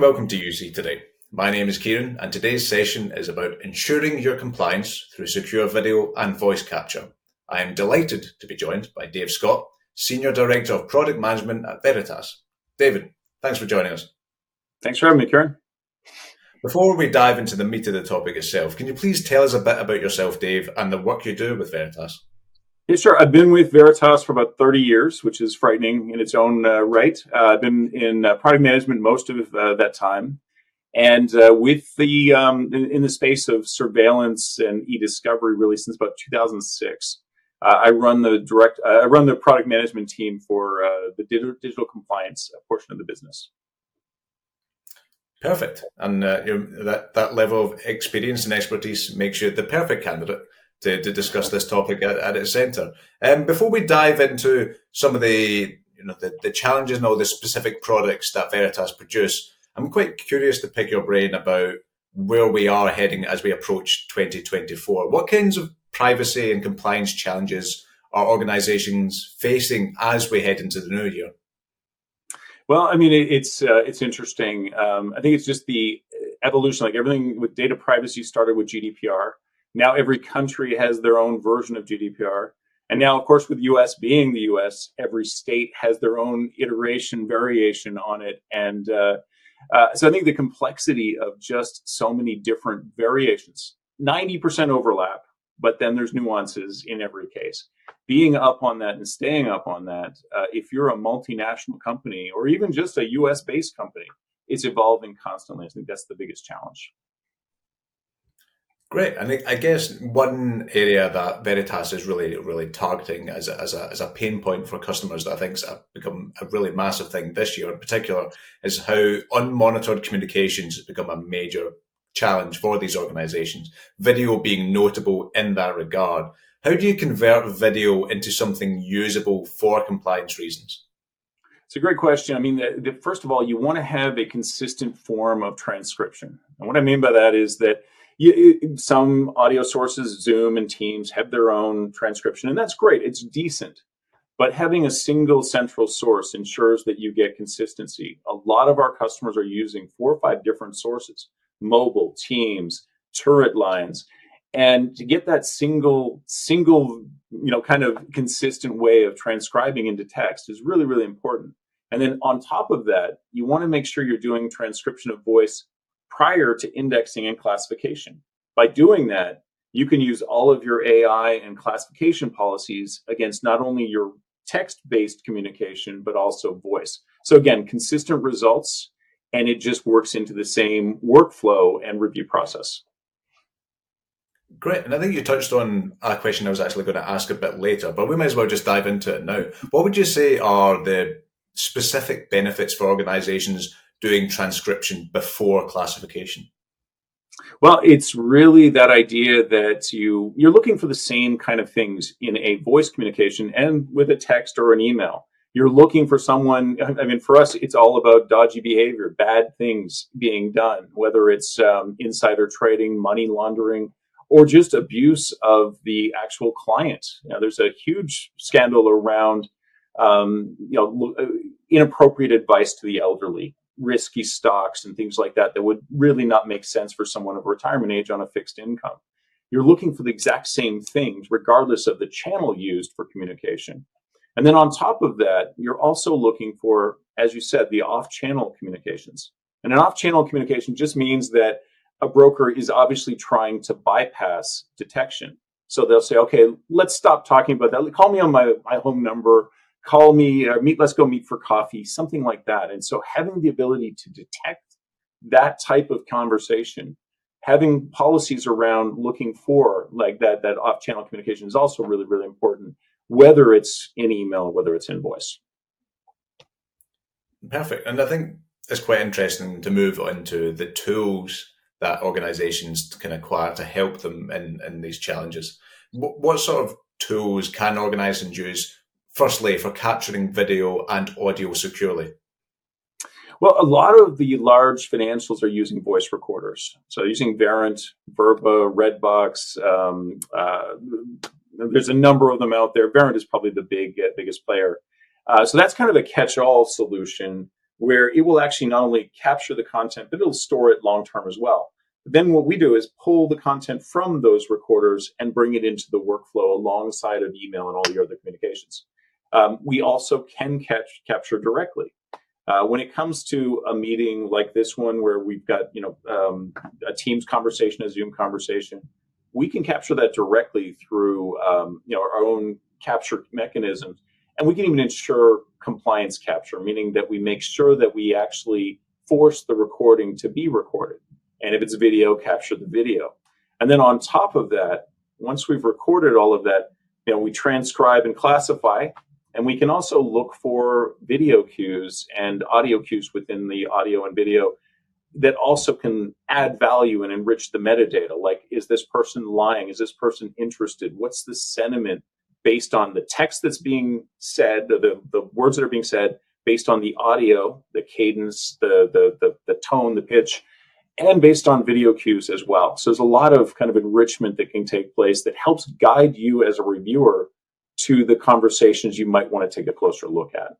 and welcome to UC Today. My name is Kieran, and today's session is about ensuring your compliance through secure video and voice capture. I am delighted to be joined by Dave Scott, Senior Director of Product Management at Veritas. David, thanks for joining us. Thanks for having me, Kieran. Before we dive into the meat of the topic itself, can you please tell us a bit about yourself, Dave, and the work you do with Veritas? Yeah, sure. I've been with Veritas for about 30 years, which is frightening in its own uh, right. Uh, I've been in uh, product management most of uh, that time. And uh, with the um, in, in, the space of surveillance and e-discovery, really since about 2006, uh, I run the direct I run the product management team for the digital, digital compliance portion of the business. Perfect, and you know, that that level of experience and expertise makes you the perfect candidate to, to discuss this topic at, at its centre. Um, before we dive into some of the you know the, the challenges and all the specific products that Veritas produce, I'm quite curious to pick your brain about where we are heading as we approach 2024. What kinds of privacy and compliance challenges are organizations facing as we head into the new year? Well, I mean, it's uh, it's interesting. Um, I think it's just the evolution. Like everything with data privacy started with GDPR. Now every country has their own version of GDPR. And now, of course, with US being the US, every state has their own iteration, variation on it. And uh, uh, so I think the complexity of just so many different variations, 90% overlap, but then there's nuances in every case. Being up on that and staying up on that, uh, if you're a multinational company or even just a US based company, it's evolving constantly. I think that's the biggest challenge. Great, and I guess one area that Veritas is really, really targeting as a, as a, as a pain point for customers that I think has become a really massive thing this year in particular is how unmonitored communications has become a major challenge for these organizations. Video being notable in that regard. How do you convert video into something usable for compliance reasons? It's a great question. I mean, the, the, first of all, you want to have a consistent form of transcription. And what I mean by that is that you, some audio sources, Zoom and Teams, have their own transcription, and that's great. It's decent. But having a single central source ensures that you get consistency. A lot of our customers are using four or five different sources mobile, Teams, turret lines. And to get that single, single, you know, kind of consistent way of transcribing into text is really, really important. And then on top of that, you want to make sure you're doing transcription of voice prior to indexing and classification. By doing that, you can use all of your AI and classification policies against not only your text based communication, but also voice. So, again, consistent results, and it just works into the same workflow and review process. Great. And I think you touched on a question I was actually going to ask a bit later, but we might as well just dive into it now. What would you say are the specific benefits for organizations doing transcription before classification? Well, it's really that idea that you you're looking for the same kind of things in a voice communication and with a text or an email. You're looking for someone. I mean, for us, it's all about dodgy behavior, bad things being done, whether it's um, insider trading, money laundering, or just abuse of the actual client. You know, there's a huge scandal around, um, you know, inappropriate advice to the elderly risky stocks and things like that that would really not make sense for someone of retirement age on a fixed income. You're looking for the exact same things, regardless of the channel used for communication. And then on top of that, you're also looking for, as you said, the off channel communications. And an off channel communication just means that a broker is obviously trying to bypass detection. So they'll say, okay, let's stop talking about that. Call me on my, my home number call me or meet let's go meet for coffee something like that. And so having the ability to detect that type of conversation having policies around looking for like that that off channel communication is also really really important whether it's in email whether it's in voice perfect. And i think it's quite interesting to move on to the tools that organizations can acquire to help them in, in these challenges. What, what sort of tools can organizations use firstly, for capturing video and audio securely? Well, a lot of the large financials are using voice recorders. So using Verint, Verba, Redbox. Um, uh, there's a number of them out there. Verint is probably the big uh, biggest player. Uh, so that's kind of a catch-all solution where it will actually not only capture the content, but it'll store it long term as well. But then what we do is pull the content from those recorders and bring it into the workflow alongside of email and all the other communications. Um, we also can catch capture directly. Uh, when it comes to a meeting like this one, where we've got you know um, a Teams conversation, a Zoom conversation, we can capture that directly through um, you know our own capture mechanisms, and we can even ensure compliance capture, meaning that we make sure that we actually force the recording to be recorded, and if it's video, capture the video, and then on top of that, once we've recorded all of that, you know we transcribe and classify and we can also look for video cues and audio cues within the audio and video that also can add value and enrich the metadata. Like, is this person lying? Is this person interested? What's the sentiment based on the text that's being said, the, the words that are being said, based on the audio, the cadence, the, the, the, the tone, the pitch, and based on video cues as well. So there's a lot of kind of enrichment that can take place that helps guide you as a reviewer to the conversations you might want to take a closer look at.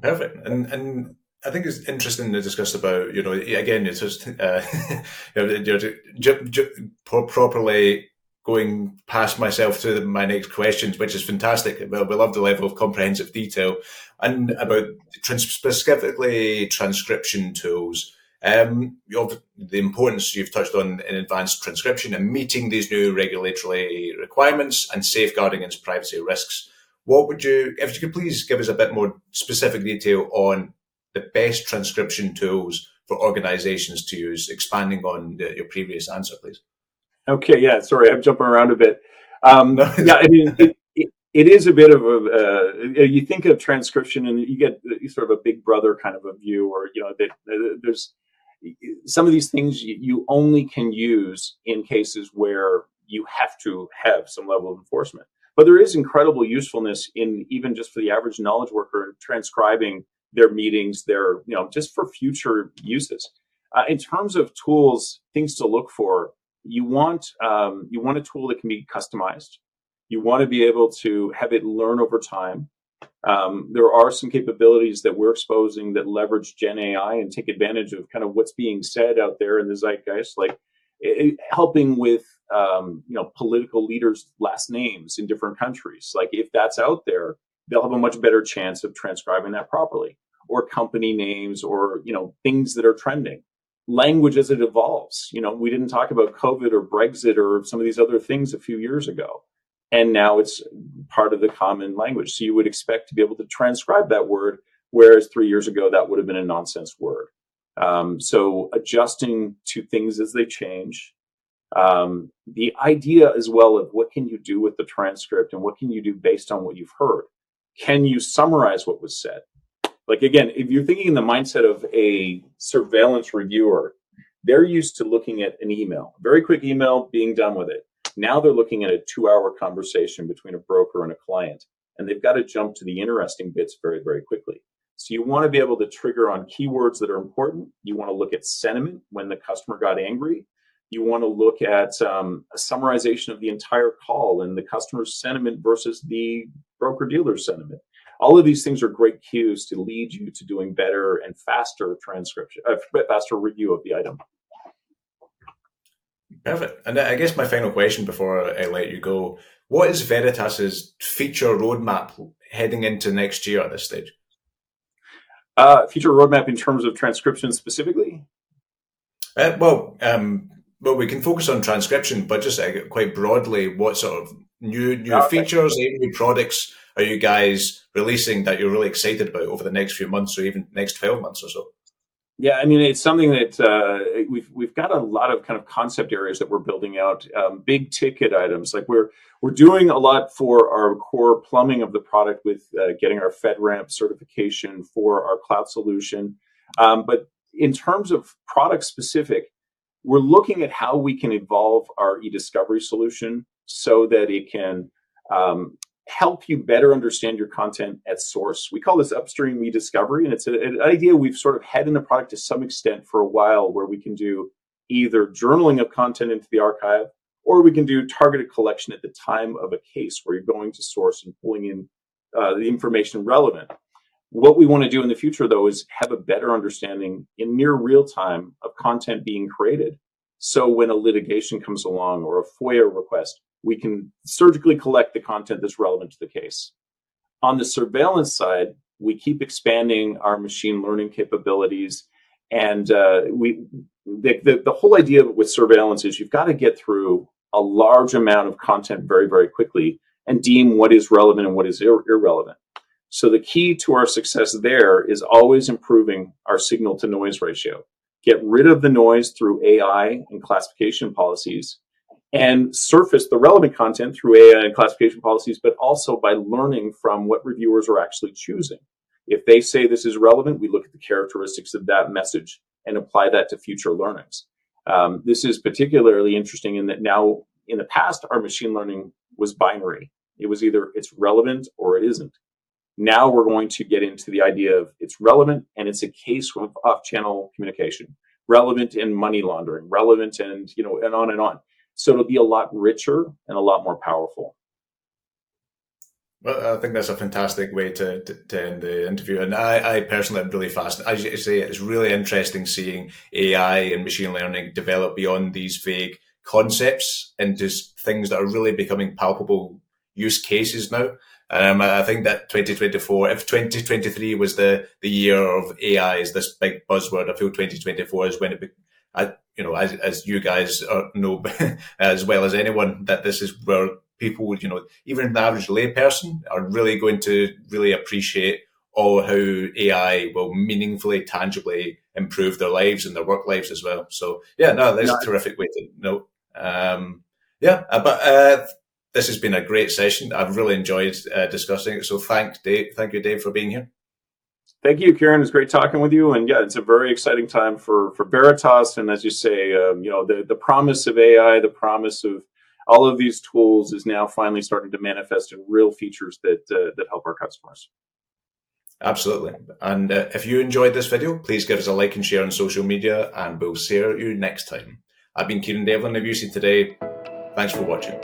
Perfect. And and I think it's interesting to discuss about you know again it's just uh, you know j- j- properly going past myself to my next questions, which is fantastic. Well, we love the level of comprehensive detail and about trans- specifically transcription tools. Um, the importance you've touched on in advanced transcription and meeting these new regulatory requirements and safeguarding against privacy risks. What would you, if you could please give us a bit more specific detail on the best transcription tools for organizations to use, expanding on the, your previous answer, please? Okay, yeah, sorry, I'm jumping around a bit. Um, yeah, I mean, it, it, it is a bit of a, uh, you think of transcription and you get sort of a big brother kind of a view, or, you know, that there's, some of these things you only can use in cases where you have to have some level of enforcement. But there is incredible usefulness in even just for the average knowledge worker transcribing their meetings, their, you know, just for future uses. Uh, in terms of tools, things to look for, you want um, you want a tool that can be customized. You want to be able to have it learn over time. Um, there are some capabilities that we're exposing that leverage Gen AI and take advantage of kind of what's being said out there in the zeitgeist, like it, helping with um, you know political leaders' last names in different countries. Like if that's out there, they'll have a much better chance of transcribing that properly, or company names, or you know things that are trending. Language as it evolves. You know, we didn't talk about COVID or Brexit or some of these other things a few years ago and now it's part of the common language. So you would expect to be able to transcribe that word, whereas three years ago that would have been a nonsense word. Um, so adjusting to things as they change. Um, the idea as well of what can you do with the transcript and what can you do based on what you've heard. Can you summarize what was said? Like again, if you're thinking in the mindset of a surveillance reviewer, they're used to looking at an email, very quick email, being done with it now they're looking at a two hour conversation between a broker and a client, and they've got to jump to the interesting bits very, very quickly. So you want to be able to trigger on keywords that are important. You want to look at sentiment when the customer got angry. You want to look at um, a summarization of the entire call and the customer's sentiment versus the broker dealer sentiment. All of these things are great cues to lead you to doing better and faster transcription, uh, faster review of the item. Perfect. And I guess my final question before I let you go: What is Veritas's feature roadmap heading into next year at this stage? Uh, future roadmap in terms of transcription specifically? Uh, well, um, well, we can focus on transcription, but just uh, quite broadly, what sort of new new features, new products are you guys releasing that you're really excited about over the next few months, or even next twelve months or so? Yeah, I mean, it's something that uh, we've we've got a lot of kind of concept areas that we're building out, um, big ticket items. Like we're we're doing a lot for our core plumbing of the product with uh, getting our FedRAMP certification for our cloud solution. Um, but in terms of product specific, we're looking at how we can evolve our e-discovery solution so that it can um, help you better understand your content at source. We call this upstream e-discovery, and it's an idea we've sort of had in the product to some extent for a while, where we can do either journaling of content into the archive, or we can do targeted collection at the time of a case where you're going to source and pulling in uh, the information relevant. What we want to do in the future, though, is have a better understanding in near real time of content being created. So when a litigation comes along or a FOIA request, we can surgically collect the content that's relevant to the case. On the surveillance side, we keep expanding our machine learning capabilities. And uh, we, the, the, the whole idea with surveillance is you've got to get through a large amount of content very, very quickly and deem what is relevant and what is ir- irrelevant. So the key to our success there is always improving our signal to noise ratio. Get rid of the noise through AI and classification policies and surface the relevant content through AI and classification policies, but also by learning from what reviewers are actually choosing. If they say this is relevant, we look at the characteristics of that message and apply that to future learnings. Um, this is particularly interesting in that now, in the past, our machine learning was binary. It was either it's relevant or it isn't. Now we're going to get into the idea of it's relevant and it's a case of off-channel communication, relevant in money laundering, relevant and you know, and on and on. So it'll be a lot richer and a lot more powerful. Well, I think that's a fantastic way to, to, to, end the interview. And I, I personally am really fascinated. As you say, it's really interesting seeing AI and machine learning develop beyond these vague concepts into things that are really becoming palpable use cases now. Um, I think that 2024, if 2023 was the, the year of AI, is this big buzzword, I feel 2024 is when it, be, I, you know, as, as you guys know as well as anyone, that this is where people, you know, even the average layperson are really going to really appreciate all how AI will meaningfully, tangibly improve their lives and their work lives as well. So yeah, no, that's a terrific way to know. Um, yeah, uh, but uh, this has been a great session. I've really enjoyed uh, discussing it. So thank Dave, thank you, Dave, for being here. Thank you, Kieran. It's great talking with you. And yeah, it's a very exciting time for for Veritas. And as you say, um, you know, the the promise of AI, the promise of all of these tools is now finally starting to manifest in real features that uh, that help our customers. Absolutely. And uh, if you enjoyed this video, please give us a like and share on social media, and we'll see you next time. I've been Kieran Devlin of UC Today. Thanks for watching.